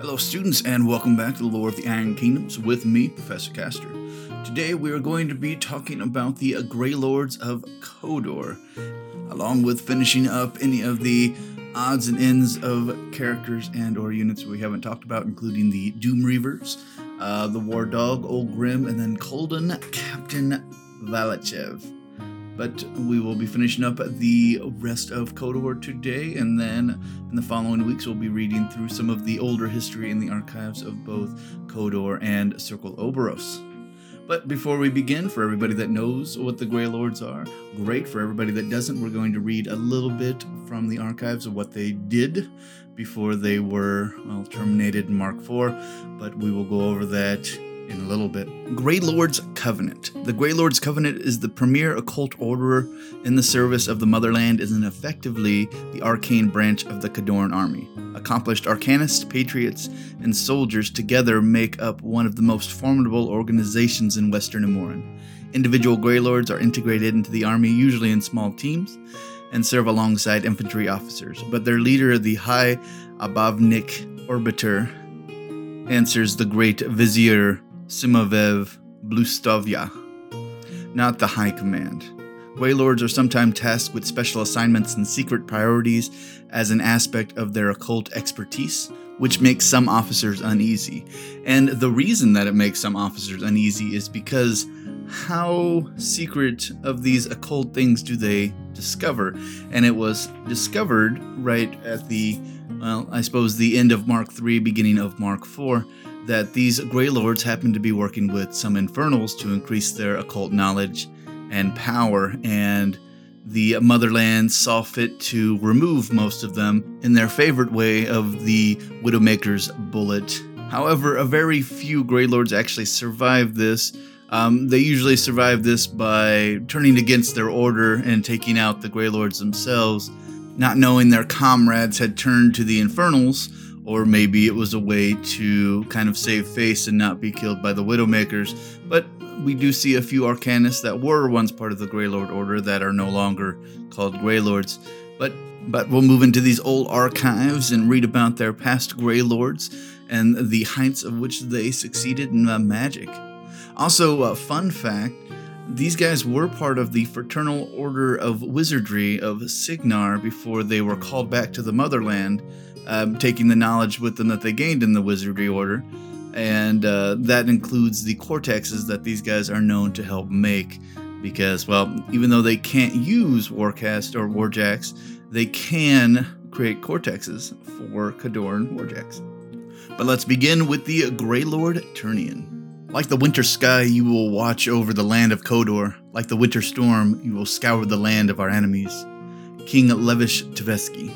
Hello, students, and welcome back to the Lore of the Iron Kingdoms with me, Professor Castor. Today we are going to be talking about the Grey Lords of Khador, along with finishing up any of the odds and ends of characters and or units we haven't talked about, including the Doom Reavers, uh, the War Dog, Old Grim, and then Koldun Captain Valachev. But we will be finishing up the rest of Khador today, and then in the following weeks, we'll be reading through some of the older history in the archives of both Khador and Circle Orboros. But before we begin, for everybody that knows what the Grey Lords are, great. For everybody that doesn't, we're going to read a little bit from the archives of what they did before they were well, terminated in Mark IV, but we will go over that in a little bit. Grey Lord's Covenant. The Grey Lord's Covenant is the premier occult order in the service of the Motherland and effectively the arcane branch of the Khadoran army. Accomplished arcanists, patriots, and soldiers together make up one of the most formidable organizations in Western Immoren. Individual Grey Lords are integrated into the army, usually in small teams, and serve alongside infantry officers, but their leader, the High Abavnik Orbiter, answers the Great Vizier Simonyev Blaustavya, not the High Command. Grey Lords are sometimes tasked with special assignments and secret priorities as an aspect of their occult expertise, which makes some officers uneasy. And the reason that it makes some officers uneasy is because how secret of these occult things do they discover? And it was discovered right at the, well, I suppose the end of Mark 3, beginning of Mark 4 that these Grey Lords happen to be working with some Infernals to increase their occult knowledge and power, and the Motherland saw fit to remove most of them in their favorite way of the Widowmaker's bullet. However, a very few Grey Lords actually survived this. Um, they usually survive this by turning against their order and taking out the Grey Lords themselves, not knowing their comrades had turned to the Infernals or maybe it was a way to kind of save face and not be killed by the Widowmakers. But we do see a few Arcanists that were once part of the Grey Lord Order that are no longer called Grey Lords. But but we'll move into these old archives and read about their past Grey Lords and the heights of which they succeeded in magic. Also, a fun fact these guys were part of the Fraternal Order of Wizardry of Cygnar before they were called back to the Motherland um, taking the knowledge with them that they gained in the Wizardry Order. And uh, that includes the cortexes that these guys are known to help make. Because, well, even though they can't use Warcast or Warjacks, they can create cortexes for Khadoran Warjacks. But let's begin with the Grey Lord Ternion. Like the winter sky, you will watch over the land of Khador. Like the winter storm, you will scour the land of our enemies. King Levish Tveski.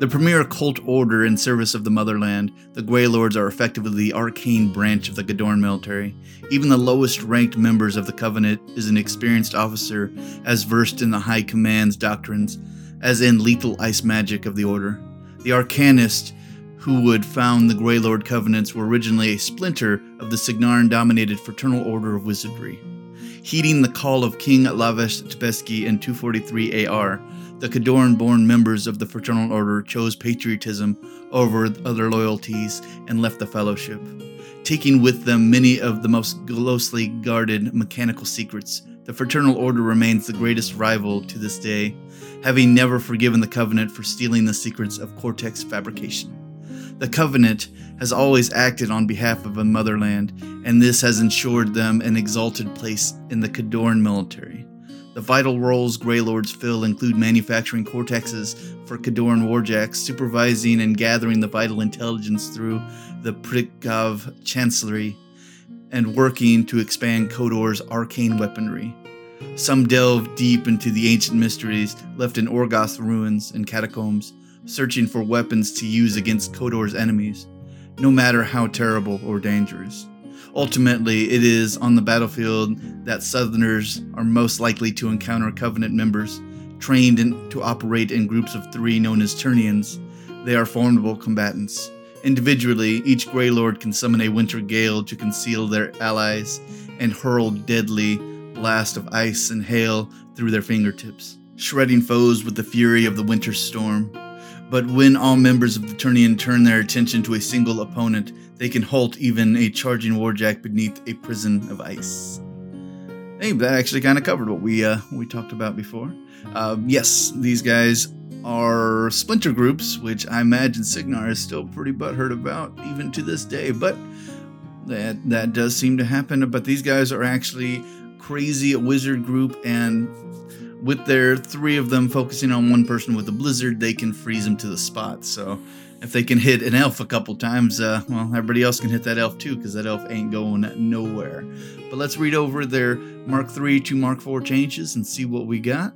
The premier occult order in service of the motherland, the Grey Lords are effectively the arcane branch of the Khadoran military. Even the lowest ranked members of the Covenant is an experienced officer, as versed in the High Command's doctrines as in lethal ice magic of the order. The Arcanist who would found the Grey Lord Covenants were originally a splinter of the Cygnaran dominated Fraternal Order of Wizardry. Heeding the call of King Lavesh Tveski in 243 AR, the Khadoran born members of the Fraternal Order chose patriotism over other loyalties and left the fellowship, taking with them many of the most closely guarded mechanical secrets. The Fraternal Order remains the greatest rival to this day, having never forgiven the Covenant for stealing the secrets of Cortex fabrication. The Covenant has always acted on behalf of a motherland, and this has ensured them an exalted place in the Khadoran military. The vital roles Grey Lords fill include manufacturing cortexes for Khadoran warjacks, supervising and gathering the vital intelligence through the Prikaz Chancellery, and working to expand Khador's arcane weaponry. Some delve deep into the ancient mysteries left in Orgoth ruins and catacombs, searching for weapons to use against Khador's enemies, no matter how terrible or dangerous. Ultimately, it is on the battlefield that Southerners are most likely to encounter Covenant members, trained in, to operate in groups of three known as Ternions. They are formidable combatants. Individually, each Grey Lord can summon a winter gale to conceal their allies and hurl deadly blast of ice and hail through their fingertips, shredding foes with the fury of the winter storm. But when all members of the Ternion turn their attention to a single opponent, they can halt even a charging warjack beneath a prison of ice. Hey, that actually kind of covered what we uh, we talked about before. Uh, yes, these guys are splinter groups, which I imagine Cygnar is still pretty butthurt about even to this day. But that that does seem to happen. But these guys are actually crazy wizard group, and with their three of them focusing on one person with a blizzard, they can freeze them to the spot. So if they can hit an elf a couple times, uh, well, everybody else can hit that elf too, because that elf ain't going nowhere. But let's read over their Mark 3 to Mark 4 changes and see what we got.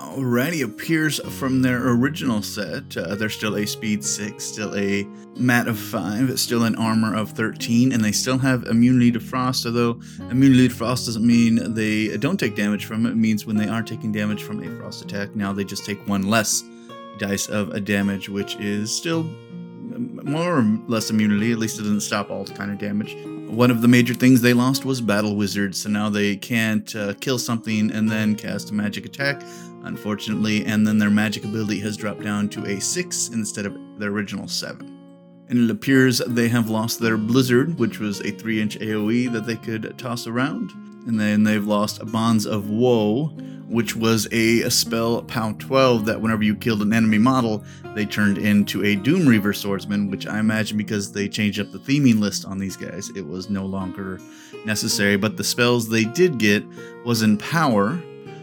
Alrighty, appears from their original set. Uh, they're still a speed 6, still a mat of 5, still an armor of 13, and they still have immunity to frost. Although immunity to frost doesn't mean they don't take damage from it, it means when they are taking damage from a frost attack, now they just take one less dice of a damage, which is still more or less immunity. At least it doesn't stop all kind of damage. One of the major things they lost was Battle Wizard, so now they can't uh, kill something and then cast a magic attack, unfortunately, and then their magic ability has dropped down to a 6 instead of their original 7. And it appears they have lost their Blizzard, which was a 3 inch AoE that they could toss around. And then they've lost Bonds of Woe, which was a, a spell POW 12 that whenever you killed an enemy model, they turned into a Doom Reaver swordsman, which I imagine because they changed up the theming list on these guys, it was no longer necessary. But the spells they did get was in power,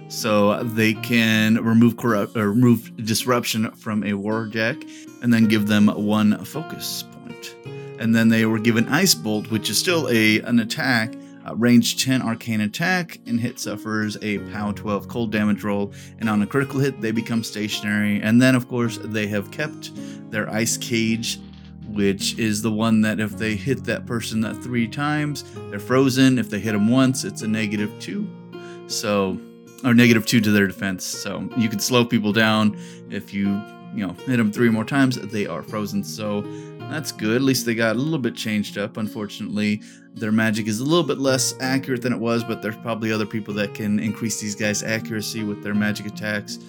so they can remove corrupt or remove disruption from a warjack and then give them one focus point. And then they were given Ice Bolt, which is still a an attack uh, range 10 arcane attack, and hit suffers a POW 12 cold damage roll, and on a critical hit, they become stationary. And then, of course, they have kept their ice cage, which is the one that if they hit that person that three times, they're frozen. If they hit them once, it's a negative two. So, or negative two to their defense. So you can slow people down if you you know hit them three more times they are frozen. So that's good. At least they got a little bit changed up. Unfortunately their magic is a little bit less accurate than it was but there's probably other people that can increase these guys accuracy with their magic attacks.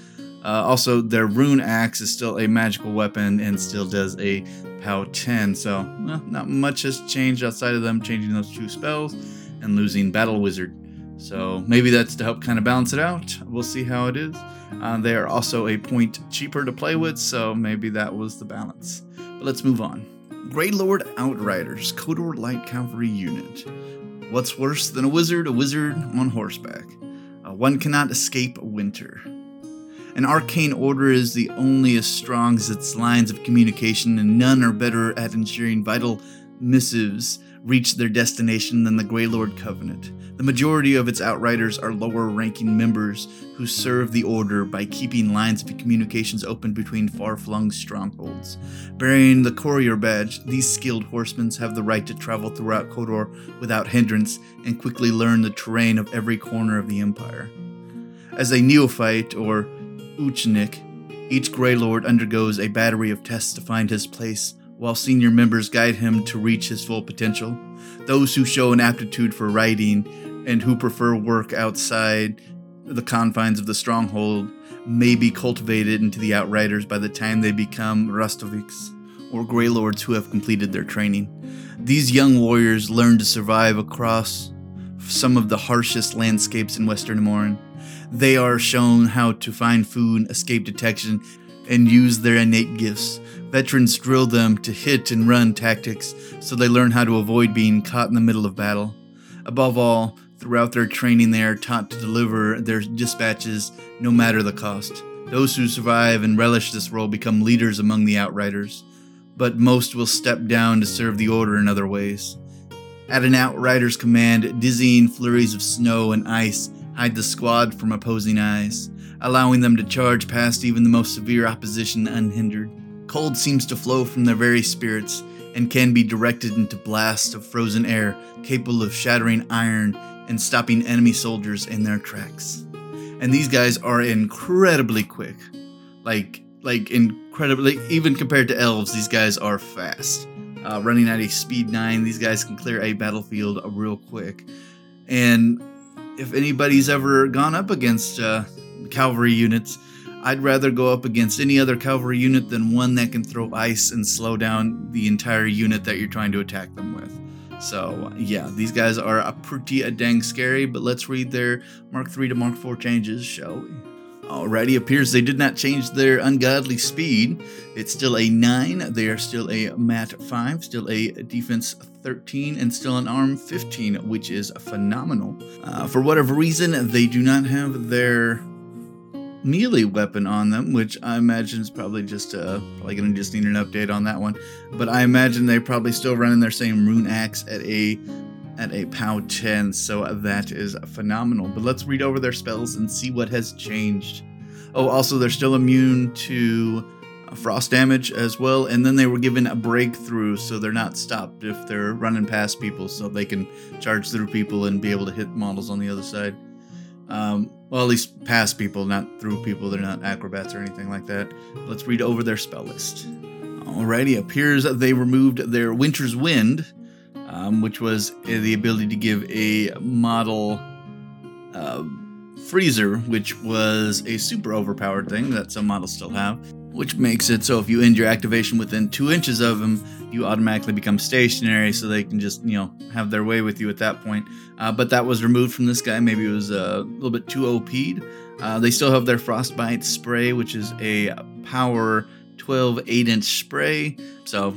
Uh, also their rune axe is still a magical weapon and still does a pow 10 so well, not much has changed outside of them changing those two spells and losing battle wizard so maybe that's to help kind of balance it out we'll see how it is uh, they are also a point cheaper to play with, so maybe that was the balance. But let's move on. Grey Lord Outriders, Khador Light Cavalry Unit. What's worse than a wizard? A wizard on horseback. Uh, one cannot escape winter. An arcane order is the only as strong as its lines of communication, and none are better at ensuring vital missives reach their destination than the Grey Lord Covenant. The majority of its outriders are lower ranking members who serve the Order by keeping lines of communications open between far flung strongholds. Bearing the courier badge, these skilled horsemen have the right to travel throughout Khador without hindrance and quickly learn the terrain of every corner of the Empire. As a neophyte, or Uchnik, each Grey Lord undergoes a battery of tests to find his place while senior members guide him to reach his full potential. Those who show an aptitude for writing and who prefer work outside the confines of the stronghold may be cultivated into the Outriders by the time they become Rostoviks or Grey Lords who have completed their training. These young warriors learn to survive across some of the harshest landscapes in Western Immoren. They are shown how to find food, escape detection, and use their innate gifts. Veterans drill them to hit and run tactics so they learn how to avoid being caught in the middle of battle. Above all, throughout their training, they are taught to deliver their dispatches no matter the cost. Those who survive and relish this role become leaders among the Outriders, but most will step down to serve the Order in other ways. At an Outrider's command, dizzying flurries of snow and ice hide the squad from opposing eyes, allowing them to charge past even the most severe opposition unhindered. Cold seems to flow from their very spirits and can be directed into blasts of frozen air capable of shattering iron and stopping enemy soldiers in their tracks. And these guys are incredibly quick. Like like incredibly even compared to elves, these guys are fast. Uh, running at a speed 9, these guys can clear a battlefield real quick. And if anybody's ever gone up against uh, cavalry units, I'd rather go up against any other cavalry unit than one that can throw ice and slow down the entire unit that you're trying to attack them with. So yeah, these guys are a pretty a dang scary, but let's read their Mark 3 to Mark 4 changes, shall we? Alrighty, appears they did not change their ungodly speed. It's still a 9. They are still a mat 5, still a defense 13, and still an arm 15, which is phenomenal. Uh, for whatever reason, they do not have their melee weapon on them, which I imagine is probably just uh, probably to just need an update on that one. But I imagine they're probably still running their same rune axe at a at a POW 10, so that is phenomenal. But let's read over their spells and see what has changed. Oh, also they're still immune to frost damage as well, and then they were given a breakthrough, so they're not stopped if they're running past people, so they can charge through people and be able to hit models on the other side. Um, well, at least past people, not through people. They're not acrobats or anything like that. Let's read over their spell list. Alrighty, appears they removed their Winter's Wind, um, which was the ability to give a model uh, freezer, which was a super overpowered thing that some models still have, which makes it so if you end your activation within two inches of them, you automatically become stationary, so they can just you know have their way with you at that point. Uh, but that was removed from this guy. Maybe it was a little bit too OP'd. Uh, they still have their frostbite spray, which is a power 12 8 inch spray. So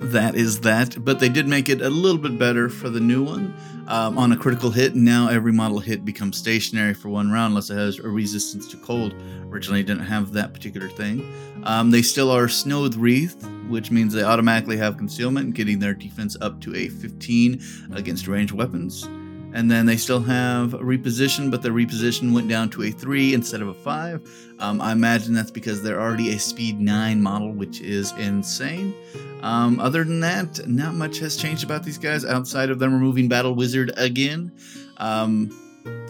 that is that. But they did make it a little bit better for the new one. Um, on a critical hit, now every model hit becomes stationary for one round unless it has a resistance to cold. Originally, didn't have that particular thing. Um, they still are Snowed Wreath, which means they automatically have concealment, getting their defense up to a 15 against ranged weapons. And then they still have a reposition, but the reposition went down to a 3 instead of a 5. Um, I imagine that's because they're already a speed 9 model, which is insane. Um, other than that, not much has changed about these guys outside of them removing Battle Wizard again. Um,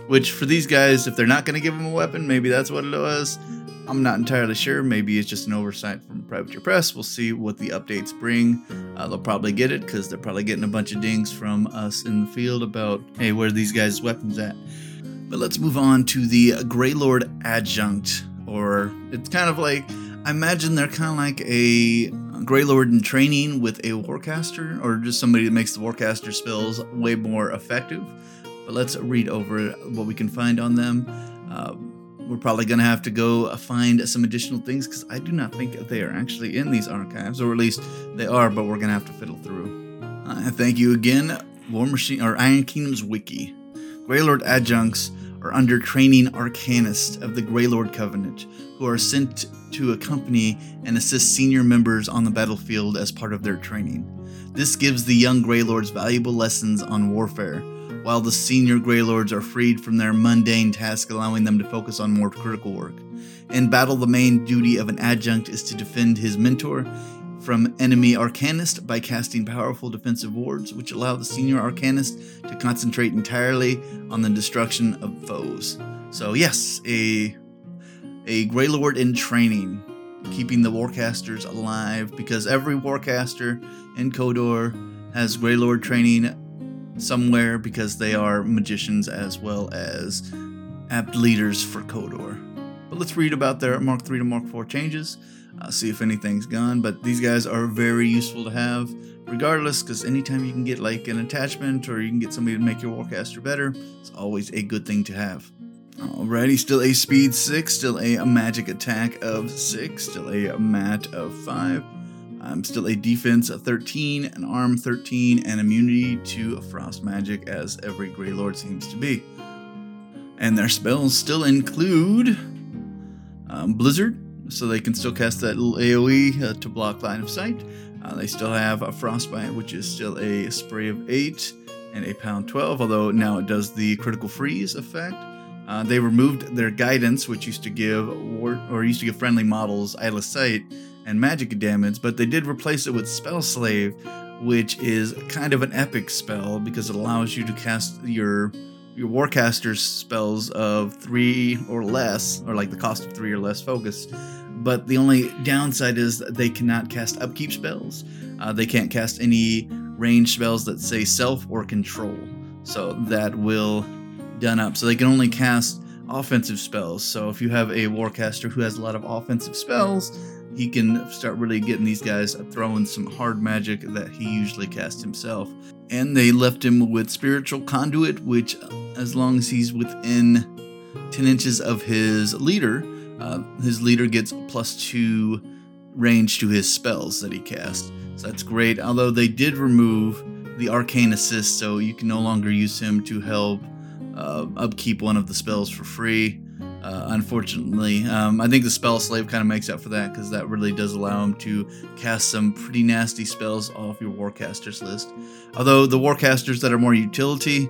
which, for these guys, if they're not going to give them a weapon, maybe that's what it was. I'm not entirely sure. Maybe it's just an oversight from Privateer Press. We'll see what the updates bring. Uh, they'll probably get it because they're probably getting a bunch of dings from us in the field about, hey, where are these guys' weapons at? But let's move on to the Greylord Adjunct, or it's kind of like, I imagine they're kind of like a Greylord in training with a Warcaster, or just somebody that makes the Warcaster spells way more effective. But let's read over what we can find on them. Uh, we're probably going to have to go find some additional things because I do not think they are actually in these archives, or at least they are, but we're going to have to fiddle through. Uh, thank you again, War Machine or Iron Kingdoms Wiki. Greylord adjuncts are under training arcanists of the Greylord Covenant, who are sent to accompany and assist senior members on the battlefield as part of their training. This gives the young Greylords valuable lessons on warfare, while the senior Greylords are freed from their mundane task, allowing them to focus on more critical work. In battle, the main duty of an adjunct is to defend his mentor from enemy arcanist by casting powerful defensive wards, which allow the senior arcanist to concentrate entirely on the destruction of foes. So, yes, a a Greylord in training, keeping the Warcasters alive, because every Warcaster in Khador has Greylord training somewhere because they are magicians as well as apt leaders for Khador. But let's read about their Mark 3 to Mark 4 changes, uh, see if anything's gone. But these guys are very useful to have, regardless, because anytime you can get like an attachment or you can get somebody to make your Warcaster better, it's always a good thing to have. Alrighty, still a speed 6, still a magic attack of 6, still a mat of 5. I'm still a defense of 13, an arm 13, and immunity to frost magic, as every Grey Lord seems to be. And their spells still include um, Blizzard, so they can still cast that little AoE uh, to block line of sight. Uh, they still have a Frostbite, which is still a spray of 8 and a pound 12, although now it does the critical freeze effect. Uh, they removed their guidance, which used to give war, or used to give friendly models eyeless sight and magic damage, but they did replace it with Spell Slave, which is kind of an epic spell because it allows you to cast your your warcaster's spells of three or less, or like the cost of three or less focus. But the only downside is that they cannot cast upkeep spells. Uh, they can't cast any range spells that say self or control. So that will done up. So they can only cast offensive spells. So if you have a warcaster who has a lot of offensive spells, he can start really getting these guys throwing some hard magic that he usually casts himself. And they left him with spiritual conduit, which, as long as he's within 10 inches of his leader, uh, his leader gets plus two range to his spells that he casts. So that's great. Although they did remove the arcane assist, so you can no longer use him to help uh, upkeep one of the spells for free. Uh, unfortunately, um, I think the spell slave kind of makes up for that because that really does allow him to cast some pretty nasty spells off your warcasters list. Although the warcasters that are more utility,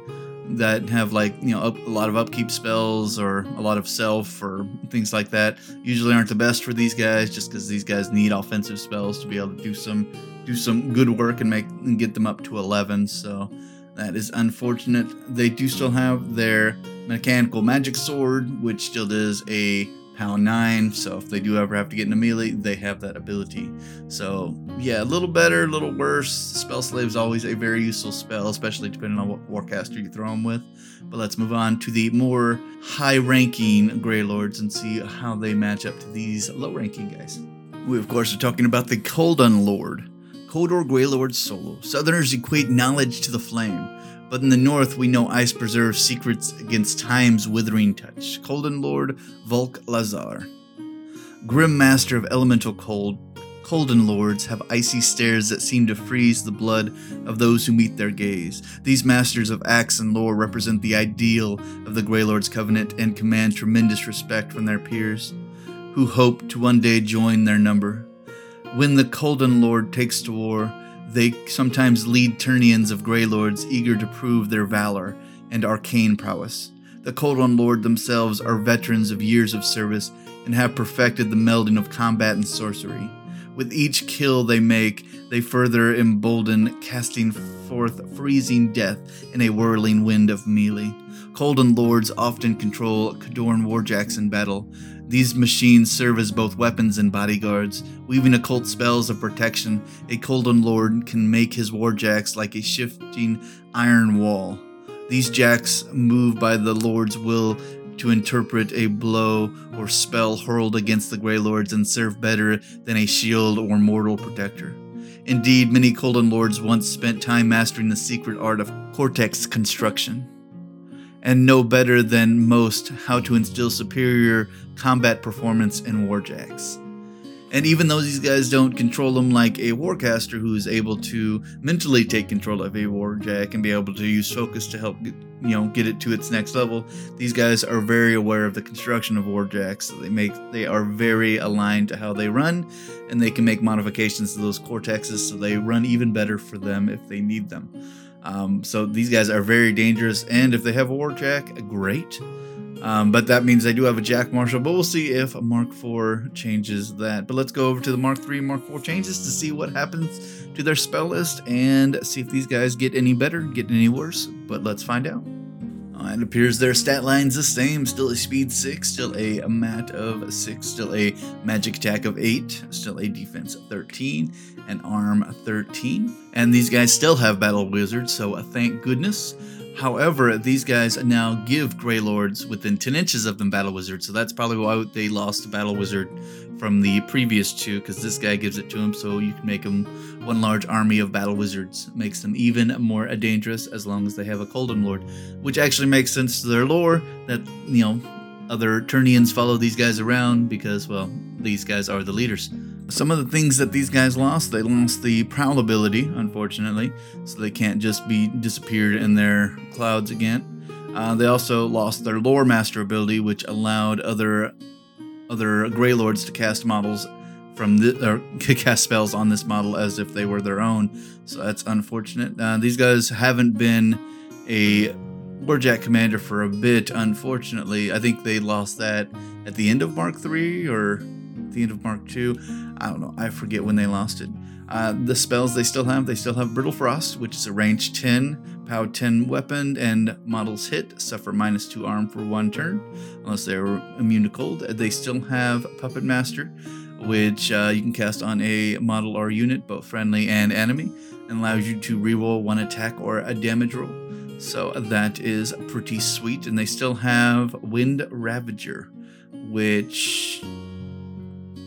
that have like you know a lot of upkeep spells or a lot of self or things like that usually aren't the best for these guys just because these guys need offensive spells to be able to do some do some good work and make and get them up to 11 so that is unfortunate they do still have their mechanical magic sword which still does a pound 9 so if they do ever have to get into melee they have that ability. So yeah a little better a little worse. Spell slave is always a very useful spell especially depending on what warcaster you throw them with. But let's move on to the more high ranking gray lords and see how they match up to these low ranking guys. We of course are talking about the Koldun Lord. Khador Greylord solo. Southerners equate knowledge to the flame but in the north, we know ice preserves secrets against time's withering touch. Koldun Lord Volk Lazar. Grim master of elemental cold, Koldun Lords have icy stares that seem to freeze the blood of those who meet their gaze. These masters of axe and lore represent the ideal of the Grey Lord's covenant and command tremendous respect from their peers, who hope to one day join their number. When the Koldun Lord takes to war, they sometimes lead Ternions of Grey Lords eager to prove their valor and arcane prowess. The Koldun Lord themselves are veterans of years of service and have perfected the melding of combat and sorcery. With each kill they make, they further embolden, casting forth freezing death in a whirling wind of melee. Koldun Lords often control Khadorn warjacks in battle, these machines serve as both weapons and bodyguards. Weaving occult spells of protection, a Koldun Lord can make his warjacks like a shifting iron wall. These jacks move by the Lord's will to interpret a blow or spell hurled against the Grey Lords and serve better than a shield or mortal protector. Indeed, many Koldun Lords once spent time mastering the secret art of cortex construction and know better than most how to instill superior combat performance in warjacks. And even though these guys don't control them like a warcaster who is able to mentally take control of a warjack and be able to use focus to help you know get it to its next level, these guys are very aware of the construction of warjacks. They make they are very aligned to how they run, and they can make modifications to those cortexes so they run even better for them if they need them. Um, so these guys are very dangerous, and if they have a warjack, great. Um, but that means they do have a Jack Marshal, but we'll see if Mark IV changes that. But let's go over to the Mark III and Mark IV changes to see what happens to their spell list and see if these guys get any better, get any worse. But let's find out. Uh, it appears their stat line's the same. Still a speed 6, still a, mat of 6, still a magic attack of 8, still a defense 13, and arm 13. And these guys still have battle wizards, so uh, thank goodness. However, these guys now give Grey Lords within 10 inches of them Battle Wizard, so that's probably why they lost Battle Wizard from the previous two, because this guy gives it to him, so you can make them one large army of Battle Wizards. Makes them even more dangerous as long as they have a Koldun Lord, which actually makes sense to their lore that, you know, other Ternions follow these guys around because, well, these guys are the leaders. Some of the things that these guys lost, they lost the prowl ability, unfortunately, so they can't just be disappeared in their clouds again. Uh, they also lost their lore master ability, which allowed other other Grey Lords to cast models from the or cast spells on this model as if they were their own. So that's unfortunate. Uh, these guys haven't been a Warjack commander for a bit, unfortunately. I think they lost that at the end of Mark III or the end of Mark II. I don't know. I forget when they lost it. Uh, the spells they still have, they still have Brittle Frost, which is a range 10, POW 10 weapon, and models hit, suffer minus 2 arm for one turn, unless they're immune to cold. They still have Puppet Master, which uh, you can cast on a model or unit, both friendly and enemy, and allows you to reroll one attack or a damage roll. So that is pretty sweet. And they still have Wind Ravager, which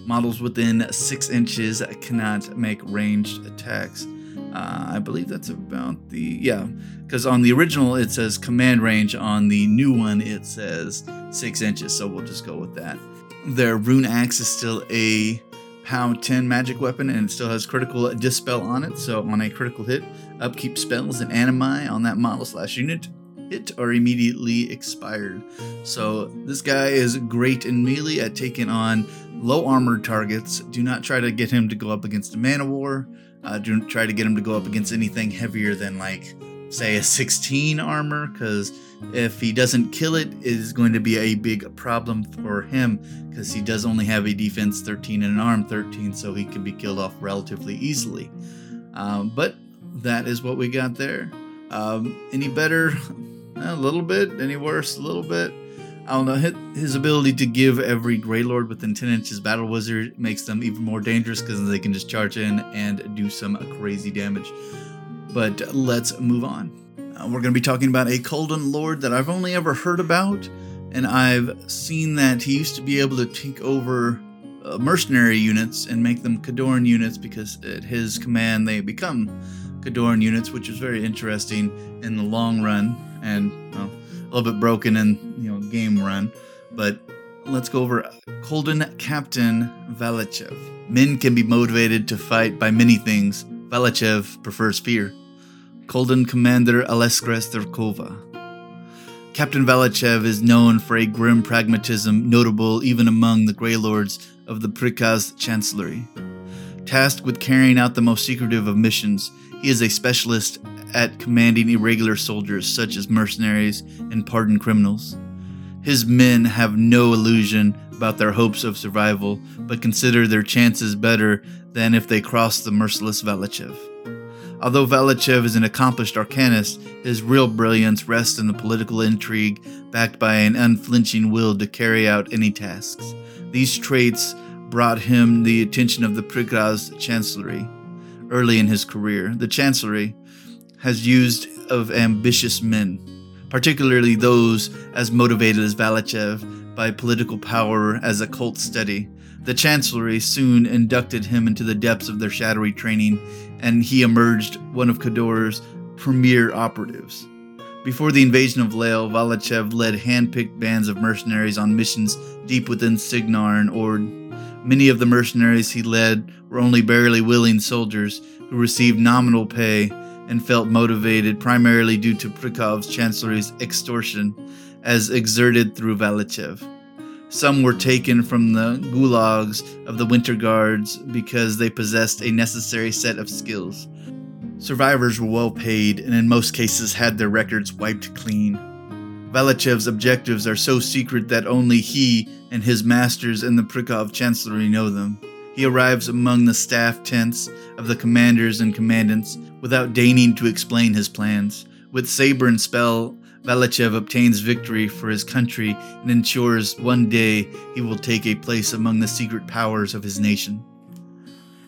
models within six inches cannot make ranged attacks. Uh, I believe that's about the yeah, because on the original it says command range. On the new one it says six inches. So we'll just go with that. Their rune axe is still a POW 10 magic weapon and it still has critical dispel on it. So on a critical hit, upkeep spells and animi on that model slash unit hit are immediately expired. So this guy is great in melee at taking on low armored targets. Do not try to get him to go up against a man of war. Uh, do try to get him to go up against anything heavier than like say a 16 armor because if he doesn't kill it, it is going to be a big problem for him because he does only have a defense 13 and an arm 13, so he can be killed off relatively easily. Um, but that is what we got there. Um, any better? A little bit. Any worse? A little bit. I don't know. His ability to give every Grey Lord within 10 inches Battle Wizard makes them even more dangerous because they can just charge in and do some crazy damage. But let's move on. Uh, we're going to be talking about a Koldun Lord that I've only ever heard about, and I've seen that he used to be able to take over uh, mercenary units and make them Khadoran units because at his command they become Khadoran units, which is very interesting in the long run and well, a little bit broken in you know game run. But let's go over Koldun Captain Valachev. Men can be motivated to fight by many things. Valachev prefers fear. Koldun Commander Aleksandra Zerkova. Captain Valachev is known for a grim pragmatism notable even among the Grey Lords of the Prikaz Chancellery. Tasked with carrying out the most secretive of missions, he is a specialist at commanding irregular soldiers such as mercenaries and pardoned criminals. His men have no illusion about their hopes of survival, but consider their chances better than if they crossed the merciless Valachev. Although Valachev is an accomplished arcanist, his real brilliance rests in the political intrigue backed by an unflinching will to carry out any tasks. These traits brought him the attention of the Prikaz Chancellery. Early in his career, the Chancellery has used of ambitious men, particularly those as motivated as Valachev by political power as a cult study. The Chancellery soon inducted him into the depths of their shadowy training, and he emerged one of Khador's premier operatives. Before the invasion of Llael, Valachev led hand-picked bands of mercenaries on missions deep within Cygnar and Ord. Many of the mercenaries he led were only barely willing soldiers who received nominal pay and felt motivated primarily due to Prikaz's chancellery's extortion as exerted through Valachev. Some were taken from the gulags of the Winter Guards because they possessed a necessary set of skills. Survivors were well paid and in most cases had their records wiped clean. Valachev's objectives are so secret that only he and his masters in the Prikaz Chancellery know them. He arrives among the staff tents of the commanders and commandants without deigning to explain his plans. With saber and spell, Valachev obtains victory for his country and ensures one day he will take a place among the secret powers of his nation.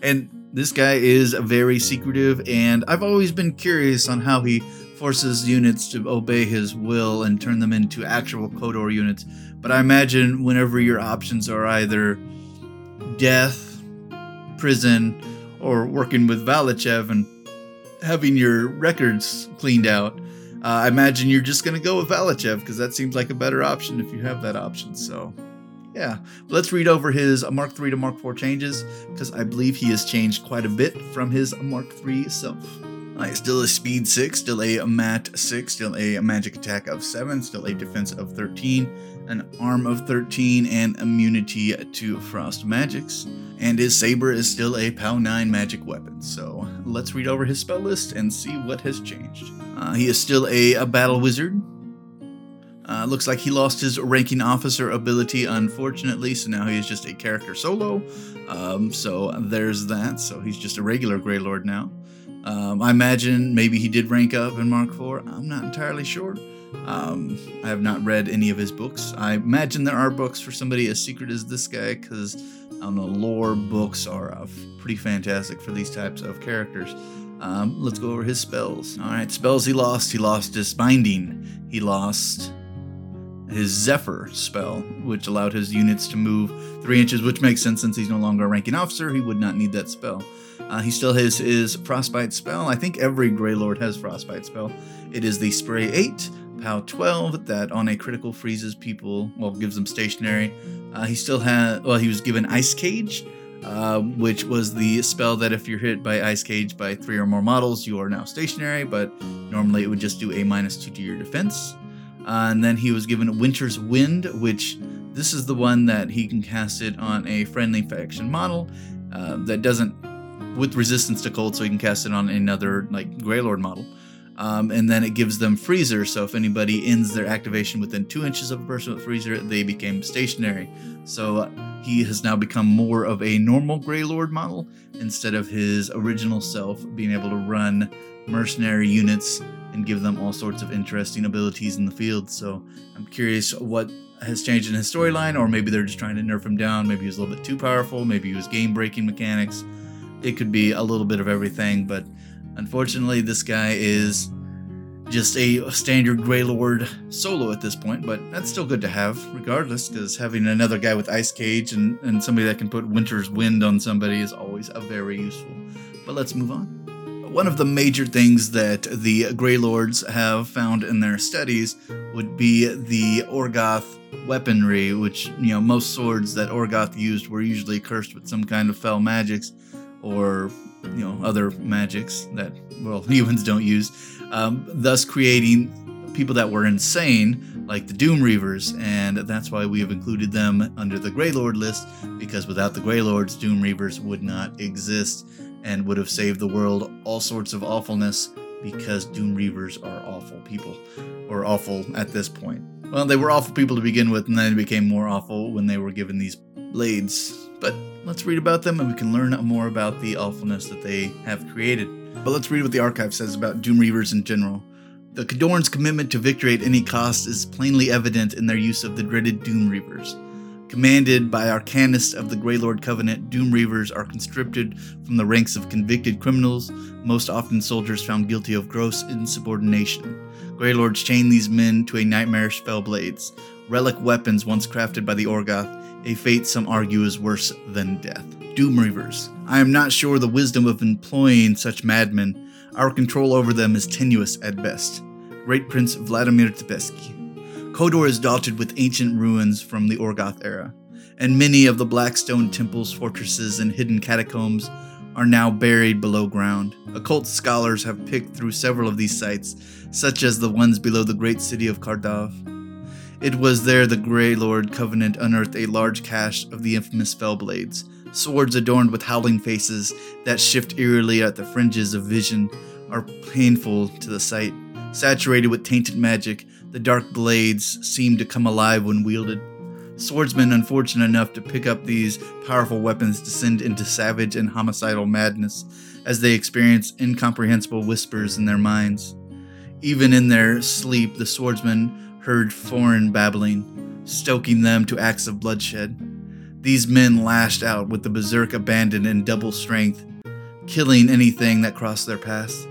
And this guy is very secretive, and I've always been curious on how he forces units to obey his will and turn them into actual Khador units. But I imagine whenever your options are either death prison or working with Valachev and having your records cleaned out, uh, I imagine you're just going to go with Valachev because that seems like a better option if you have that option. So, yeah, let's read over his Mark III to Mark IV changes because I believe he has changed quite a bit from his Mark III self. Uh, still a speed 6, still a mat 6, still a magic attack of 7, still a defense of 13, an arm of 13, and immunity to frost magics. And his saber is still a POW 9 magic weapon. So let's read over his spell list and see what has changed. Uh, he is still a, a battle wizard. Uh, looks like he lost his ranking officer ability, unfortunately, so now he is just a character solo. Um, so there's that. So he's just a regular Grey Lord now. Um, I imagine maybe he did rank up in Mark IV. I'm not entirely sure. Um, I have not read any of his books. I imagine there are books for somebody as secret as this guy because I don't know, lore books are uh, pretty fantastic for these types of characters. Um, let's go over his spells. All right, spells he lost. He lost Disbinding. He lost his Zephyr spell, which allowed his units to move three inches, which makes sense since he's no longer a ranking officer. He would not need that spell. Uh, he still has his Frostbite spell. I think every Grey Lord has Frostbite spell. It is the Spray 8, POW 12, that on a critical freezes people, well, gives them stationary. Uh, he still had, well, he was given Ice Cage, uh, which was the spell that if you're hit by Ice Cage by three or more models, you are now stationary, but normally it would just do a minus two to your defense. Uh, and then he was given Winter's Wind, which this is the one that he can cast it on a friendly faction model uh, that doesn't, with resistance to cold, so he can cast it on another like Greylord model. Um, and then it gives them freezer, so if anybody ends their activation within two inches of a person with freezer, they became stationary. So uh, he has now become more of a normal Grey Lord model instead of his original self being able to run mercenary units and give them all sorts of interesting abilities in the field. So I'm curious what has changed in his storyline, or maybe they're just trying to nerf him down. Maybe he was a little bit too powerful. Maybe he was game breaking mechanics. It could be a little bit of everything, but unfortunately, this guy is just a standard Grey Lord solo at this point, but that's still good to have, regardless, because having another guy with Ice Cage and, and somebody that can put Winter's Wind on somebody is always a very useful. But let's move on. One of the major things that the Grey Lords have found in their studies would be the Orgoth weaponry, which, you know, most swords that Orgoth used were usually cursed with some kind of fell magics or, you know, other magics that, well, humans don't use, um, thus creating people that were insane, like the Doom Reavers, and that's why we have included them under the Grey Lord list, because without the Grey Lords, Doom Reavers would not exist and would have saved the world all sorts of awfulness because Doom Reavers are awful people, or awful at this point. Well, they were awful people to begin with, and then they became more awful when they were given these blades. But let's read about them and we can learn more about the awfulness that they have created. But let's read what the archive says about Doom Reavers in general. The Khadorn's commitment to victory at any cost is plainly evident in their use of the dreaded Doom Reavers. Commanded by Arcanists of the Grey Lord Covenant, Doom Reavers are conscripted from the ranks of convicted criminals, most often soldiers found guilty of gross insubordination. Grey Lords chain these men to a nightmarish fell blades, relic weapons once crafted by the Orgoth, a fate some argue is worse than death. Doom Reavers. I am not sure the wisdom of employing such madmen. Our control over them is tenuous at best. Great Prince Vladimir Tzepesci. Khador is dotted with ancient ruins from the Orgoth era, and many of the Blackstone temples, fortresses, and hidden catacombs are now buried below ground. Occult scholars have picked through several of these sites, such as the ones below the great city of Khardov. It was there the Grey Lord Covenant unearthed a large cache of the infamous Fellblades, swords adorned with howling faces that shift eerily at the fringes of vision, are painful to the sight. Saturated with tainted magic, the dark blades seem to come alive when wielded. Swordsmen unfortunate enough to pick up these powerful weapons descend into savage and homicidal madness as they experience incomprehensible whispers in their minds. Even in their sleep, the swordsmen heard foreign babbling, stoking them to acts of bloodshed. These men lashed out with the berserk abandon and double strength, killing anything that crossed their path.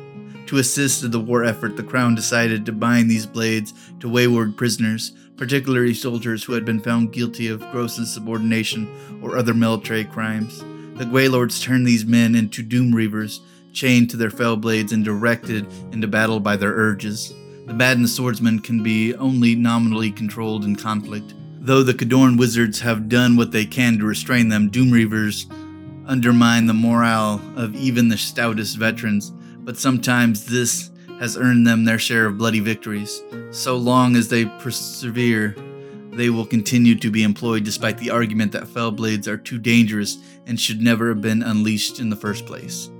To assist in the war effort, the Crown decided to bind these blades to wayward prisoners, particularly soldiers who had been found guilty of gross insubordination or other military crimes. The Greylords turned these men into Doom Reavers, chained to their fell blades and directed into battle by their urges. The maddened swordsmen can be only nominally controlled in conflict. Though the Khadorn wizards have done what they can to restrain them, Doomreavers undermine the morale of even the stoutest veterans but sometimes this has earned them their share of bloody victories. So long as they persevere, they will continue to be employed despite the argument that fell blades are too dangerous and should never have been unleashed in the first place.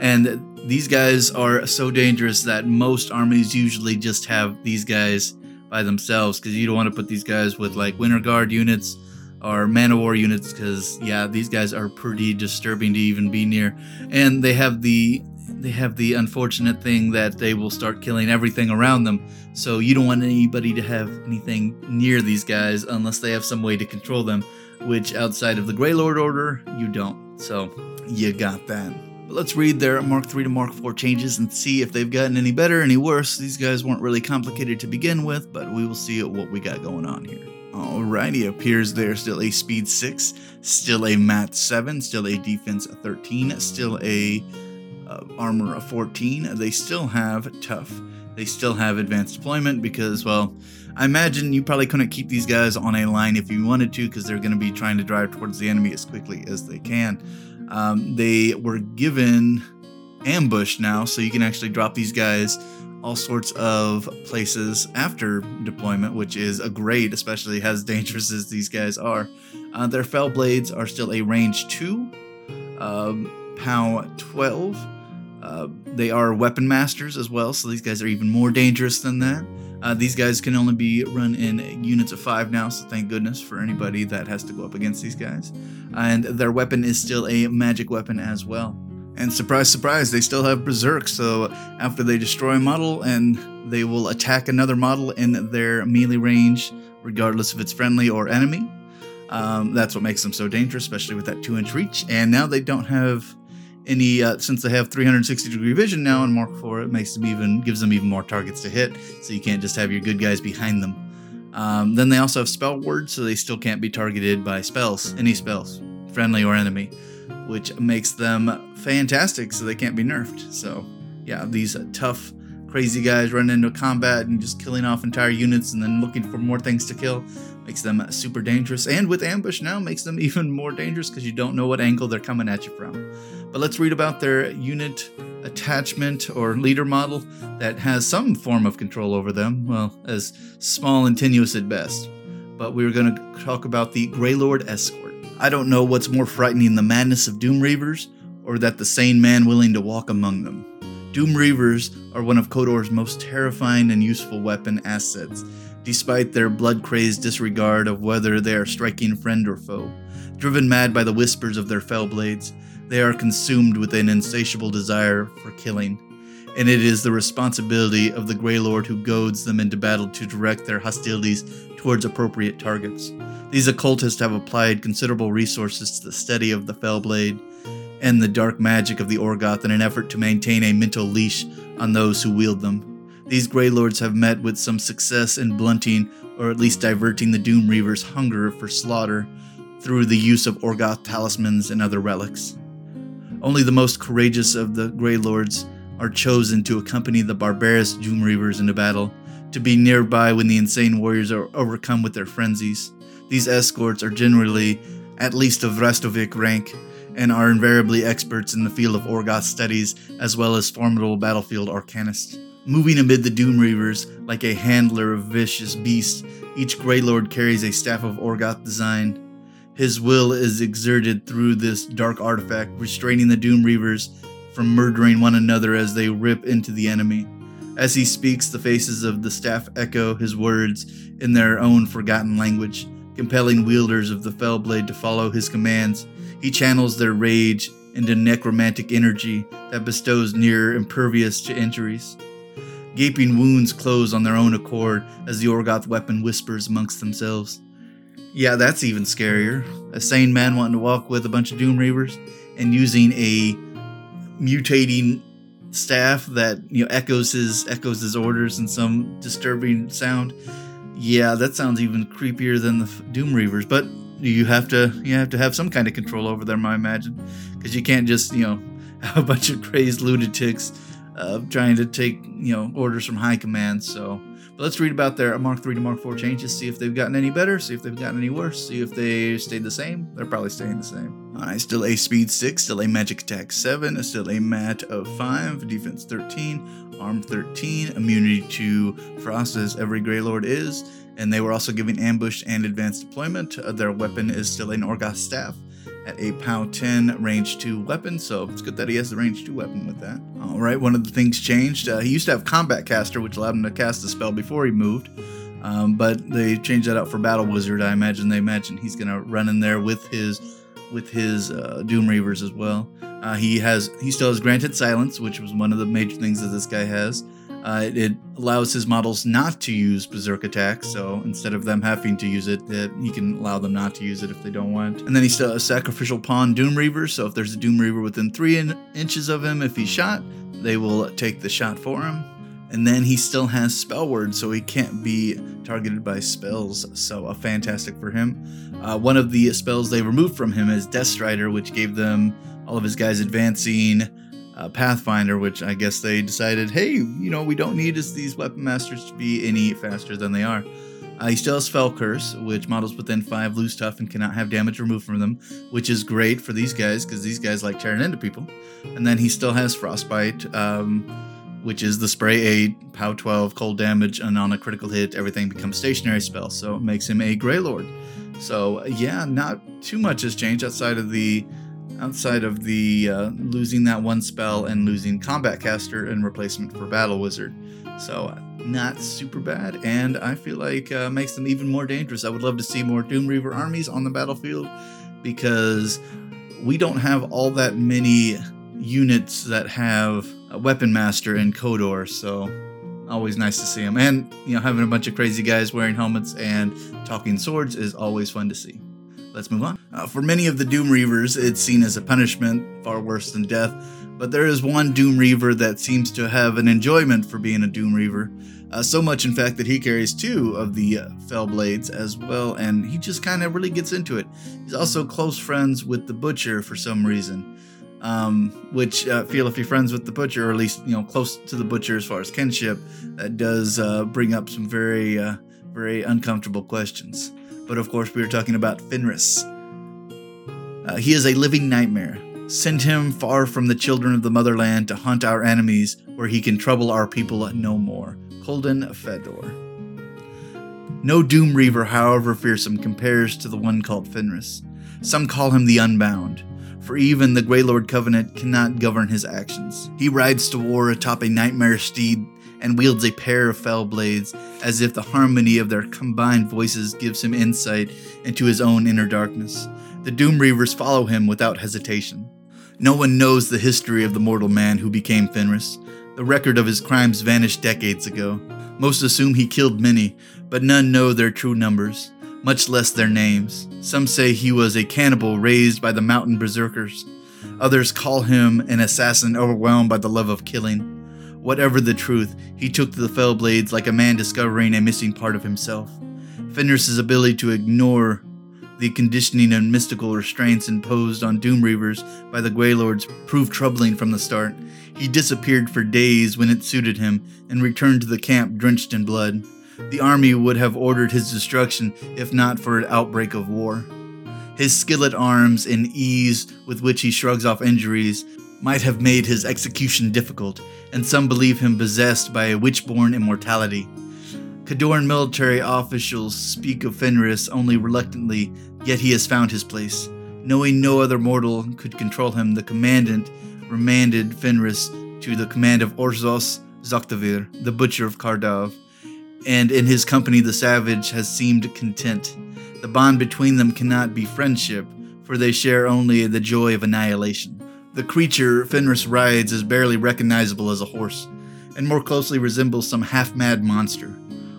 And these guys are so dangerous that most armies usually just have these guys by themselves because you don't want to put these guys with like Winter Guard units or Man of War units because yeah, these guys are pretty disturbing to even be near, and they have the they have the unfortunate thing that they will start killing everything around them. So you don't want anybody to have anything near these guys unless they have some way to control them, which outside of the Grey Lord Order, you don't. So you got that. But let's read their Mark 3 to Mark 4 changes and see if they've gotten any better, any worse. These guys weren't really complicated to begin with, but we will see what we got going on here. Alrighty, appears they're still a speed 6, still a mat 7, still a defense 13, still a uh, armor of 14. They still have tough. They still have advanced deployment because, well, I imagine you probably couldn't keep these guys on a line if you wanted to because they're going to be trying to drive towards the enemy as quickly as they can. Um, they were given ambush now, so you can actually drop these guys all sorts of places after deployment, which is a great, especially as dangerous as these guys are. Uh, their fell blades are still a range 2, um, POW 12. Uh, they are weapon masters as well, so these guys are even more dangerous than that. Uh, these guys can only be run in units of five now, so thank goodness for anybody that has to go up against these guys. And their weapon is still a magic weapon as well. And surprise, surprise, they still have Berserk, so after they destroy a model and they will attack another model in their melee range, regardless if it's friendly or enemy. Um, that's what makes them so dangerous, especially with that 2 inch reach. And now they don't have any uh, since they have 360 degree vision now in Mark 4, it makes them even gives them even more targets to hit, so you can't just have your good guys behind them. Um, then they also have spell words, so they still can't be targeted by spells, any spells, friendly or enemy, which makes them fantastic, so they can't be nerfed. So yeah, these tough, crazy guys running into combat and just killing off entire units and then looking for more things to kill makes them super dangerous. And with ambush now, makes them even more dangerous because you don't know what angle they're coming at you from. But let's read about their unit attachment or leader model that has some form of control over them, well, as small and tenuous at best. But we are going to talk about the Greylord Escort. I don't know what's more frightening the madness of Doom Reavers or that the sane man willing to walk among them. Doom Reavers are one of Khador's most terrifying and useful weapon assets, despite their blood crazed disregard of whether they are striking friend or foe. Driven mad by the whispers of their fell blades, they are consumed with an insatiable desire for killing, and it is the responsibility of the Grey Lord who goads them into battle to direct their hostilities towards appropriate targets. These occultists have applied considerable resources to the study of the Fellblade and the dark magic of the Orgoth in an effort to maintain a mental leash on those who wield them. These Grey Lords have met with some success in blunting or at least diverting the Doom Reaver's hunger for slaughter through the use of Orgoth talismans and other relics. Only the most courageous of the Grey Lords are chosen to accompany the barbarous Doom Reavers into battle, to be nearby when the insane warriors are overcome with their frenzies. These escorts are generally at least of Restovic rank and are invariably experts in the field of Orgoth studies as well as formidable battlefield arcanists. Moving amid the Doom Reavers like a handler of vicious beasts, each Grey Lord carries a staff of Orgoth design his will is exerted through this dark artifact, restraining the Doom Reavers from murdering one another as they rip into the enemy. As he speaks, the faces of the staff echo his words in their own forgotten language, compelling wielders of the fell blade to follow his commands. He channels their rage into necromantic energy that bestows near impervious to injuries. Gaping wounds close on their own accord as the Orgoth weapon whispers amongst themselves. Yeah, that's even scarier. A sane man wanting to walk with a bunch of Doom Reavers and using a mutating staff that you know echoes his echoes his orders in some disturbing sound. Yeah, that sounds even creepier than the Doom Reavers. But you have to you have to have some kind of control over them, I imagine, because you can't just you know have a bunch of crazed lunatics uh, trying to take you know orders from high command. So but let's read about their Mark 3 to Mark 4 changes, see if they've gotten any better, see if they've gotten any worse, see if they stayed the same. They're probably staying the same. Alright, still a speed 6, still a magic attack 7, still a mat of 5, defense 13, arm 13, immunity to frost as every Grey Lord is, and they were also giving ambush and advanced deployment. Uh, their weapon is still an Orgoth staff at a POW 10 range 2 weapon, so it's good that he has the range 2 weapon with that. Alright, one of the things changed. Uh, he used to have Combat Caster, which allowed him to cast a spell before he moved, um, but they changed that out for Battle Wizard. I imagine they imagine he's going to run in there with his with his uh, Doom Reavers as well. Uh, he has he still has Granted Silence, which was one of the major things that this guy has. Uh, it allows his models not to use berserk attacks, so instead of them having to use it, uh, he can allow them not to use it if they don't want. And then he still has sacrificial pawn Doom Reaver, so if there's a Doom Reaver within three in- inches of him, if he's shot, they will take the shot for him. And then he still has spell word, so he can't be targeted by spells. So, a fantastic for him. Uh, one of the spells they removed from him is Death Strider, which gave them all of his guys advancing. Uh, Pathfinder, which I guess they decided, hey, you know, we don't need these weapon masters to be any faster than they are. Uh, he still has Fell Curse, which models within five lose tough and cannot have damage removed from them, which is great for these guys because these guys like tearing into people. And then he still has Frostbite, um, which is the spray 8, POW 12, cold damage, and on a critical hit, everything becomes stationary spell, so it makes him a Grey Lord. So yeah, not too much has changed outside of the outside of the uh, losing that one spell and losing combat caster and replacement for battle wizard. So not super bad, and I feel like uh, makes them even more dangerous. I would love to see more Doom Reaver armies on the battlefield because we don't have all that many units that have weapon master and Khador, so always nice to see them. And you know, having a bunch of crazy guys wearing helmets and talking swords is always fun to see. Let's move on. Uh, for many of the Doom Reavers, it's seen as a punishment, far worse than death. But there is one Doom Reaver that seems to have an enjoyment for being a Doom Reaver. Uh, so much, in fact, that he carries two of the uh, Fell Blades as well, and he just kind of really gets into it. He's also close friends with the Butcher for some reason um, which uh, feel if you're friends with the butcher, or at least you know close to the butcher as far as kinship, that does uh, bring up some very, uh, very uncomfortable questions. But of course, we are talking about Fenris. Uh, he is a living nightmare. Send him far from the children of the motherland to hunt our enemies, where he can trouble our people no more. Koldun Fedor. No Doom Reaver, however fearsome, compares to the one called Fenris. Some call him the Unbound for even the Grey Lord Covenant cannot govern his actions. He rides to war atop a nightmare steed and wields a pair of fell blades, as if the harmony of their combined voices gives him insight into his own inner darkness. The Doom Reavers follow him without hesitation. No one knows the history of the mortal man who became Fenris. The record of his crimes vanished decades ago. Most assume he killed many, but none know their true numbers much less their names. Some say he was a cannibal raised by the mountain berserkers. Others call him an assassin overwhelmed by the love of killing. Whatever the truth, he took to the fell blades like a man discovering a missing part of himself. Fenris's ability to ignore the conditioning and mystical restraints imposed on Doom Reavers by the Grey Lords proved troubling from the start. He disappeared for days when it suited him and returned to the camp drenched in blood. The army would have ordered his destruction if not for an outbreak of war. His skillet arms and ease with which he shrugs off injuries might have made his execution difficult, and some believe him possessed by a witch-born immortality. Khadoran military officials speak of Fenris only reluctantly, yet he has found his place. Knowing no other mortal could control him, the commandant remanded Fenris to the command of Orsus Zoktavir, the butcher of Khardov, and in his company the savage has seemed content. The bond between them cannot be friendship, for they share only the joy of annihilation. The creature Fenris rides is barely recognizable as a horse, and more closely resembles some half mad monster.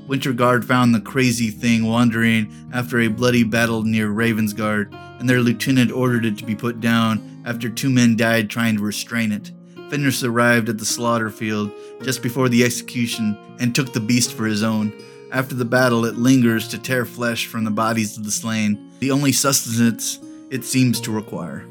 Winterguard found the crazy thing wandering after a bloody battle near Ravensguard, and their lieutenant ordered it to be put down after two men died trying to restrain it. Fenris arrived at the slaughter field just before the execution and took the beast for his own. After the battle, it lingers to tear flesh from the bodies of the slain, the only sustenance it seems to require.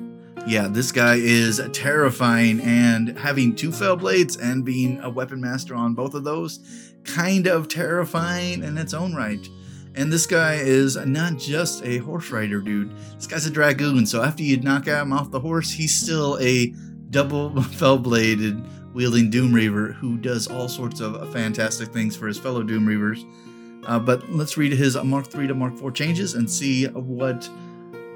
Yeah, this guy is terrifying, and having two fell blades and being a weapon master on both of those, kind of terrifying in its own right. And this guy is not just a horse rider, dude. This guy's a dragoon, so after you knock him off the horse, he's still a double fell bladed wielding Doom Reaver who does all sorts of fantastic things for his fellow Doom Reavers. Uh, but let's read his Mark 3 to Mark 4 changes and see what,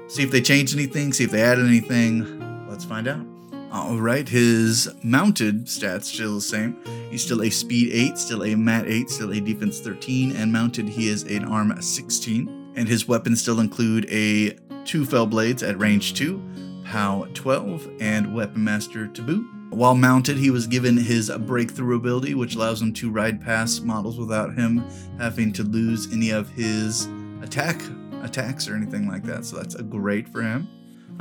see if they changed anything, see if they added anything. Let's find out. All right, his mounted stats still the same. He's still a speed 8, still a mat 8, still a defense 13, and mounted he is an arm 16. And his weapons still include a two fell blades at range 2, POW 12, and Weapon Master to boot. While mounted, he was given his breakthrough ability, which allows him to ride past models without him having to lose any of his attack attacks or anything like that. So that's a great for him.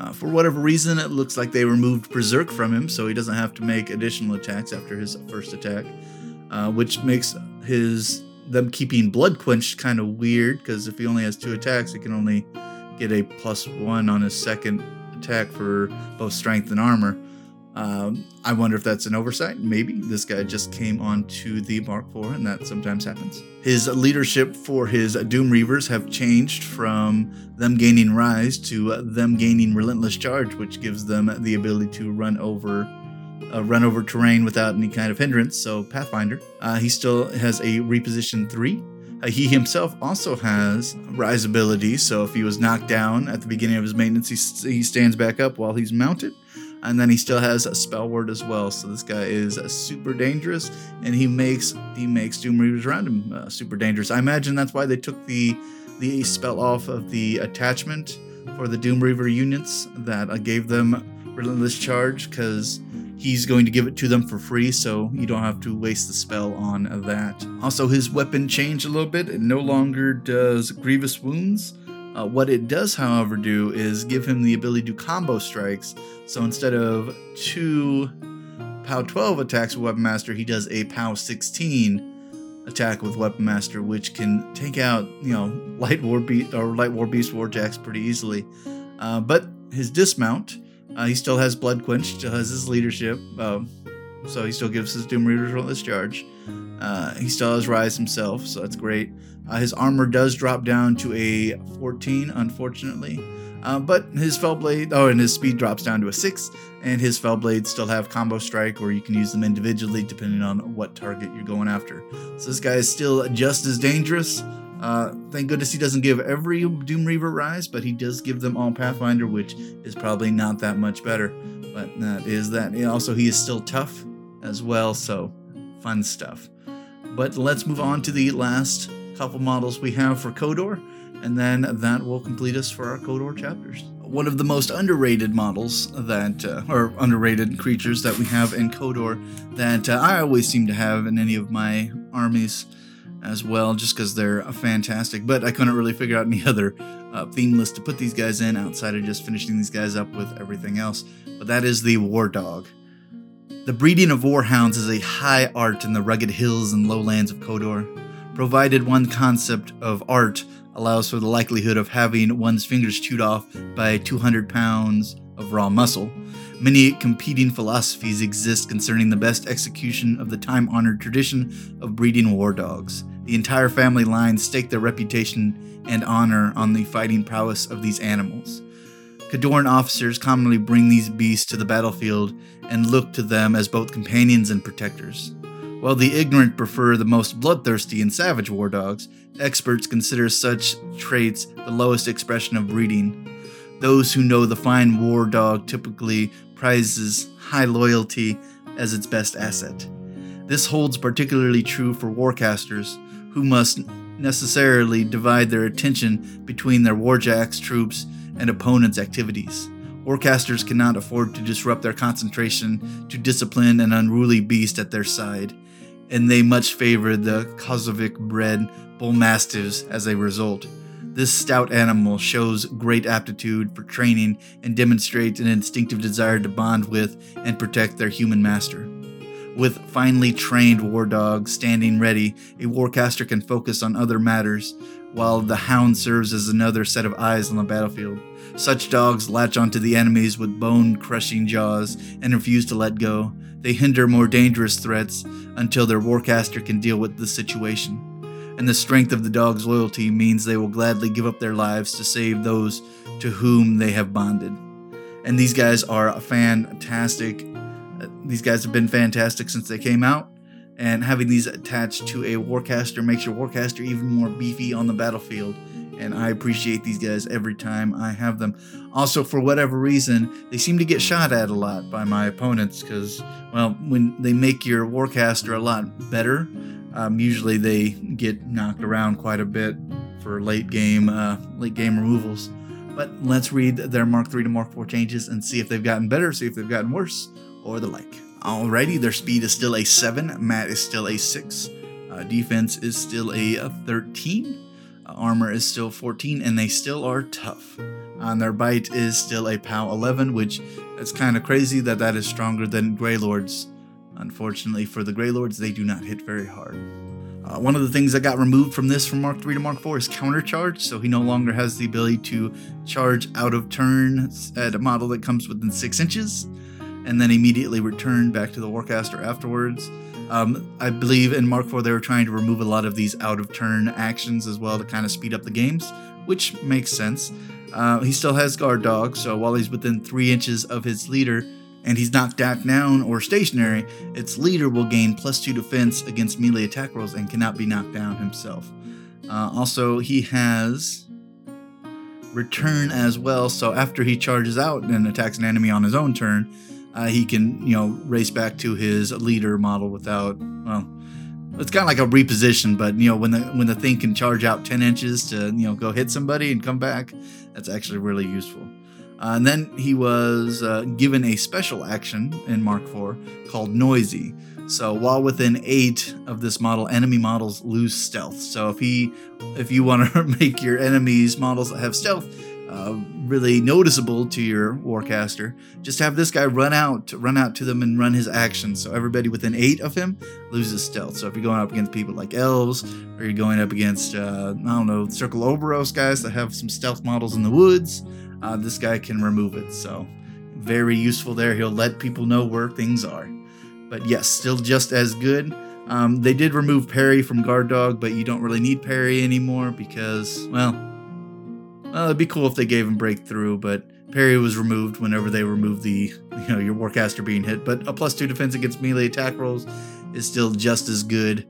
Uh, for whatever reason, it looks like they removed Berserk from him, so he doesn't have to make additional attacks after his first attack, uh, which makes his them keeping Blood Quenched kind of weird because if he only has two attacks, he can only get a plus one on his second attack for both strength and armor. Um, I wonder if that's an oversight. Maybe this guy just came onto the Mark IV, and that sometimes happens. His leadership for his Doom Reavers have changed from them gaining Rise to them gaining Relentless Charge, which gives them the ability to run over. Uh, run over terrain without any kind of hindrance, so Pathfinder. Uh, he still has a reposition 3, uh, he himself also has rise ability, so if he was knocked down at the beginning of his maintenance, he, he stands back up while he's mounted and then he still has a spell word as well. So this guy is uh, super dangerous, and he makes he makes Doom Reavers around him uh, super dangerous. I imagine that's why they took the the spell off of the attachment for the Doom Reaver units that uh, gave them relentless charge because he's going to give it to them for free, so you don't have to waste the spell on that. Also, his weapon changed a little bit. It no longer does grievous wounds uh, what it does, however, do is give him the ability to combo strikes. So instead of two POW 12 attacks with Weapon Master, he does a POW 16 attack with Weapon Master, which can take out, you know, Light War Beast or Light War Beast Warjacks pretty easily. Uh, but his dismount, uh, he still has Blood Quench, still has his leadership, uh, so he still gives his Doom Reavers this charge. Uh, he still has Rise himself, so that's great. Uh, his armor does drop down to a 14, unfortunately. Uh, but his fell blade, oh, and his speed drops down to a 6, and his fell blades still have combo strike, or you can use them individually depending on what target you're going after. So this guy is still just as dangerous. Uh, thank goodness he doesn't give every Doom Reaver rise, but he does give them all Pathfinder, which is probably not that much better. But that is that. And also, he is still tough as well, so fun stuff. But let's move on to the last couple models we have for Khador, and then that will complete us for our Khador chapters. One of the most underrated models that, uh, or underrated creatures that we have in Khador that uh, I always seem to have in any of my armies as well, just because they're fantastic. But I couldn't really figure out any other uh, theme list to put these guys in outside of just finishing these guys up with everything else. But that is the War Dog. The breeding of warhounds is a high art in the rugged hills and lowlands of Khador, provided one concept of art allows for the likelihood of having one's fingers chewed off by 200 pounds of raw muscle. Many competing philosophies exist concerning the best execution of the time honored tradition of breeding war dogs. The entire family line stake their reputation and honor on the fighting prowess of these animals. Khadoran officers commonly bring these beasts to the battlefield and look to them as both companions and protectors. While the ignorant prefer the most bloodthirsty and savage war dogs, experts consider such traits the lowest expression of breeding. Those who know the fine war dog typically prizes high loyalty as its best asset. This holds particularly true for warcasters, who must necessarily divide their attention between their warjacks troops and opponents' activities. Warcasters cannot afford to disrupt their concentration to discipline an unruly beast at their side, and they much favor the Kosovic bred bull mastiffs as a result. This stout animal shows great aptitude for training and demonstrates an instinctive desire to bond with and protect their human master. With finely trained war dogs standing ready, a warcaster can focus on other matters, while the hound serves as another set of eyes on the battlefield. Such dogs latch onto the enemies with bone crushing jaws and refuse to let go. They hinder more dangerous threats until their warcaster can deal with the situation. And the strength of the dog's loyalty means they will gladly give up their lives to save those to whom they have bonded. And these guys are fantastic. Uh, these guys have been fantastic since they came out and having these attached to a warcaster makes your warcaster even more beefy on the battlefield and I appreciate these guys every time I have them. Also, for whatever reason, they seem to get shot at a lot by my opponents because, well, when they make your Warcaster a lot better, um, usually they get knocked around quite a bit for late game, uh, late game removals. But let's read their Mark 3 to Mark 4 changes and see if they've gotten better, see if they've gotten worse, or the like. Alrighty, their speed is still a 7, Matt is still a 6, uh, defense is still a, a 13, uh, armor is still 14, and they still are tough. And their bite is still a POW 11, which is kind of crazy that that is stronger than Grey Lords. Unfortunately for the Grey Lords, they do not hit very hard. Uh, one of the things that got removed from this from Mark 3 to Mark 4 is counter charge, so he no longer has the ability to charge out of turn at a model that comes within 6 inches, and then immediately return back to the Warcaster afterwards. Um, I believe in Mark 4 they were trying to remove a lot of these out of turn actions as well to kind of speed up the games, which makes sense. Uh, he still has guard dog, so while he's within 3 inches of his leader, and he's knocked down or stationary, its leader will gain plus two defense against melee attack rolls and cannot be knocked down himself. Uh, also, he has return as well, so after he charges out and attacks an enemy on his own turn, uh, he can, you know, race back to his leader model without, well, it's kind of like a reposition, but you know, when the when the thing can charge out 10 inches to, you know, go hit somebody and come back, that's actually really useful. Uh, and then he was uh, given a special action in Mark IV called Noisy. So while within eight of this model, enemy models lose stealth. So if he, if you want to make your enemies models that have stealth uh, really noticeable to your warcaster, just have this guy run out, run out to them and run his actions. So everybody within eight of him loses stealth. So if you're going up against people like elves, or you're going up against uh, I don't know Circle Orboros guys that have some stealth models in the woods uh, this guy can remove it. So very useful there. He'll let people know where things are. But yes, still just as good. Um, they did remove parry from guard dog, but you don't really need parry anymore because, well, well, it'd be cool if they gave him breakthrough, but Perry was removed whenever they removed the, you know, your warcaster being hit. But a plus two defense against melee attack rolls is still just as good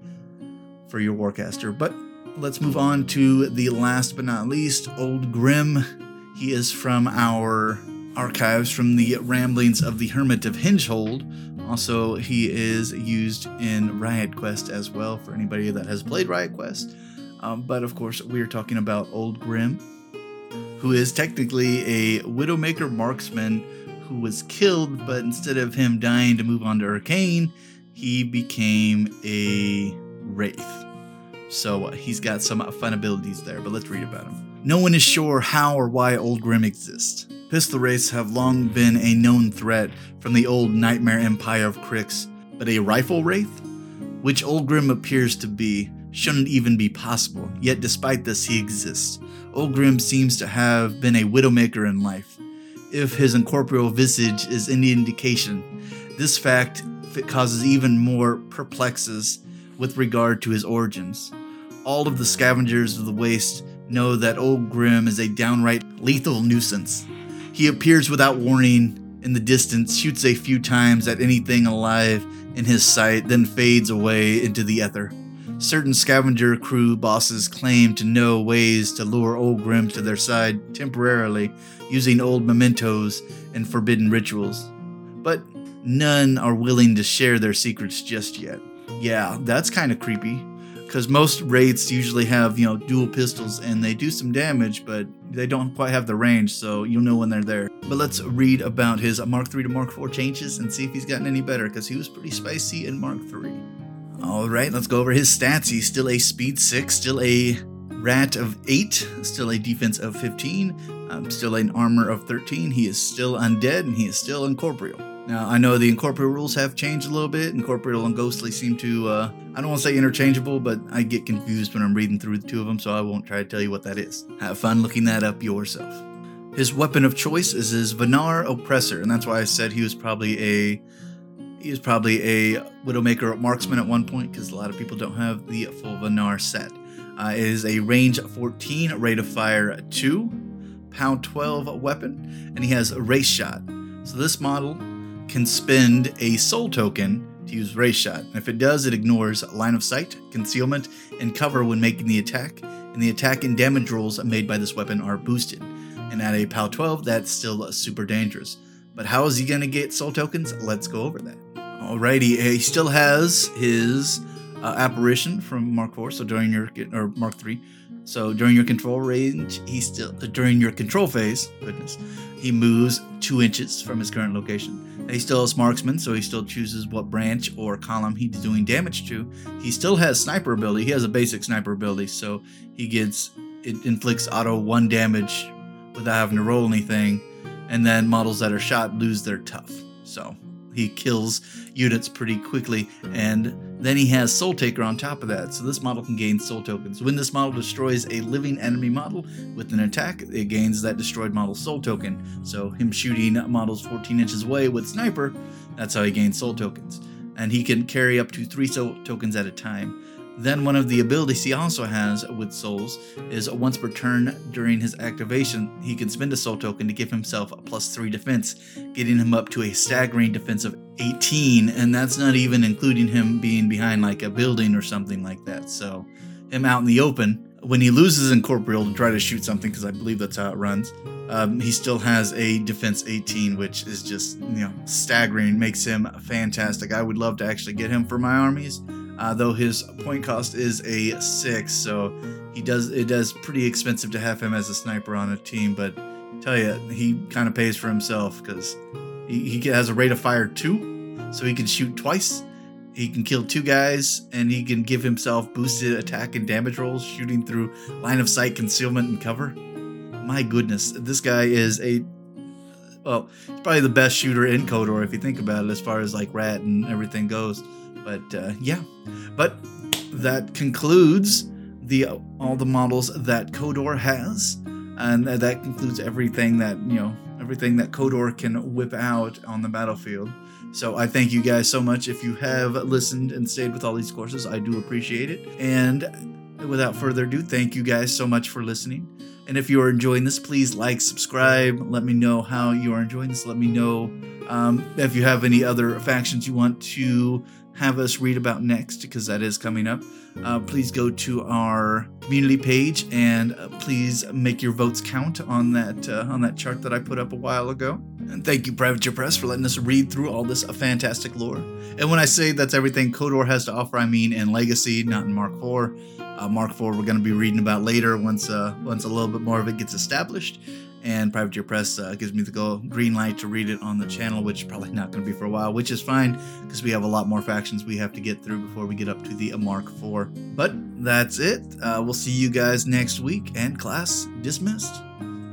for your warcaster. But let's move on to the last but not least, Old Grim. He is from our archives from the Ramblings of the Hermit of Hingehold. Also, he is used in Riot Quest as well for anybody that has played Riot Quest. Um, but of course, we are talking about Old Grim, who is technically a Widowmaker marksman who was killed, but instead of him dying to move on to Arcane, he became a Wraith. So uh, he's got some fun abilities there, but let's read about him. No one is sure how or why Old Grim exists. Pistol wraiths have long been a known threat from the old nightmare empire of Cryx, but a rifle wraith? Which Old Grim appears to be, shouldn't even be possible, yet despite this he exists. Old Grim seems to have been a widowmaker in life. If his incorporeal visage is any indication, this fact causes even more perplexes with regard to his origins. All of the scavengers of the waste know that Old Grim is a downright lethal nuisance. He appears without warning in the distance, shoots a few times at anything alive in his sight, then fades away into the ether. Certain scavenger crew bosses claim to know ways to lure Old Grim to their side temporarily using old mementos and forbidden rituals. But none are willing to share their secrets just yet. Yeah, that's kind of creepy because most wraiths usually have you know dual pistols and they do some damage but they don't quite have the range so you'll know when they're there but let's read about his mark 3 to mark 4 changes and see if he's gotten any better because he was pretty spicy in mark 3 all right let's go over his stats he's still a speed 6 still a rat of 8 still a defense of 15 um, still an armor of 13 he is still undead and he is still incorporeal now, I know the incorporeal rules have changed a little bit. Incorporeal and ghostly seem to, uh, I don't want to say interchangeable, but I get confused when I'm reading through the two of them, so I won't try to tell you what that is. Have fun looking that up yourself. His weapon of choice is his Venar Oppressor, and that's why I said he was probably a he was probably a Widowmaker marksman at one point because a lot of people don't have the full Venar set. Uh, it is a range 14, rate of fire 2, pound 12 weapon, and he has a race shot. So this model can spend a soul token to use Race Shot. And if it does, it ignores line of sight, concealment, and cover when making the attack, and the attack and damage rolls made by this weapon are boosted. And at a POW 12, that's still super dangerous. But how is he going to get soul tokens? Let's go over that. Alrighty, he still has his uh, apparition from Mark 4, so during your, or Mark 3, so during your control range, he still during your control phase, goodness, he moves two inches from his current location. He still has marksman, so he still chooses what branch or column he's doing damage to. He still has sniper ability. He has a basic sniper ability, so he gets it inflicts auto one damage without having to roll anything, and then models that are shot lose their tough. So he kills units pretty quickly, and then he has Soul Taker on top of that. So this model can gain soul tokens. When this model destroys a living enemy model with an attack, it gains that destroyed model soul token. So him shooting models 14 inches away with sniper, that's how he gains soul tokens. And he can carry up to three soul tokens at a time. Then one of the abilities he also has with souls is once per turn during his activation, he can spend a soul token to give himself a plus 3 defense, getting him up to a staggering defense of 18, and that's not even including him being behind like a building or something like that. So, him out in the open, when he loses Incorporeal to try to shoot something, because I believe that's how it runs, um, he still has a defense 18, which is just, you know, staggering, makes him fantastic. I would love to actually get him for my armies uh, though his point cost is a six, so he does it does pretty expensive to have him as a sniper on a team. But tell you, he kind of pays for himself because he, he has a rate of fire two, so he can shoot twice. He can kill two guys, and he can give himself boosted attack and damage rolls, shooting through line of sight, concealment, and cover. My goodness, this guy is a well, he's probably the best shooter in Khador if you think about it, as far as like Rat and everything goes. But uh, yeah, but that concludes the all the models that Khador has, and that concludes everything that you know everything that Khador can whip out on the battlefield. So I thank you guys so much. If you have listened and stayed with all these courses, I do appreciate it. And without further ado, thank you guys so much for listening. And if you are enjoying this, please like, subscribe. Let me know how you are enjoying this. Let me know um, if you have any other factions you want to have us read about next because that is coming up, uh, please go to our community page and uh, please make your votes count on that uh, on that chart that I put up a while ago. And thank you, Privateer Press, for letting us read through all this fantastic lore. And when I say that's everything Khador has to offer, I mean in Legacy, not in Mark IV. Uh, Mark IV we're going to be reading about later once uh, once a little bit more of it gets established and Privateer Press uh, gives me the go green light to read it on the channel, which is probably not going to be for a while, which is fine because we have a lot more factions we have to get through before we get up to the Mark IV. But that's it. Uh, we'll see you guys next week, and class dismissed.